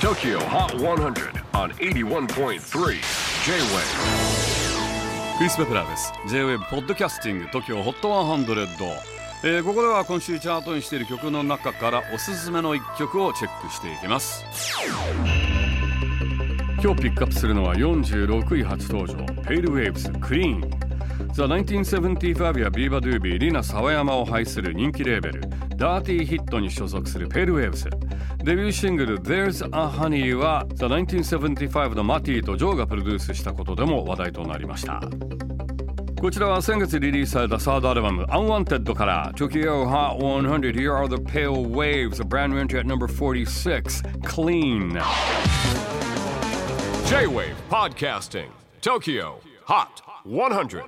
TOKYO HOT 100 on 81.3 J-WAVE クリス・ベプラーです J-WAVE ポッドキャスティング TOKYO HOT 100、えーここでは今週チャートにしている曲の中からおすすめの一曲をチェックしていきます。今日ピックアップするのは46位初登場 Pale Waves Clean ザ・1975やビーバー・ドゥービー、リナ・サワヤマを配する人気レーベル、ダーティー・ヒットに所属するペル・ウェーブス。デビューシングル、There's a Honey は、ザ・1975のマティとジョーがプロデュースしたことでも話題となりました。こちらは先月リリースされたサードアルバム、Unwanted から、Tokyo Hot 100 Here Are the Pale Waves, a brand new entry at number 46, Clean.J-Wave Podcasting, Tokyo. HOT 100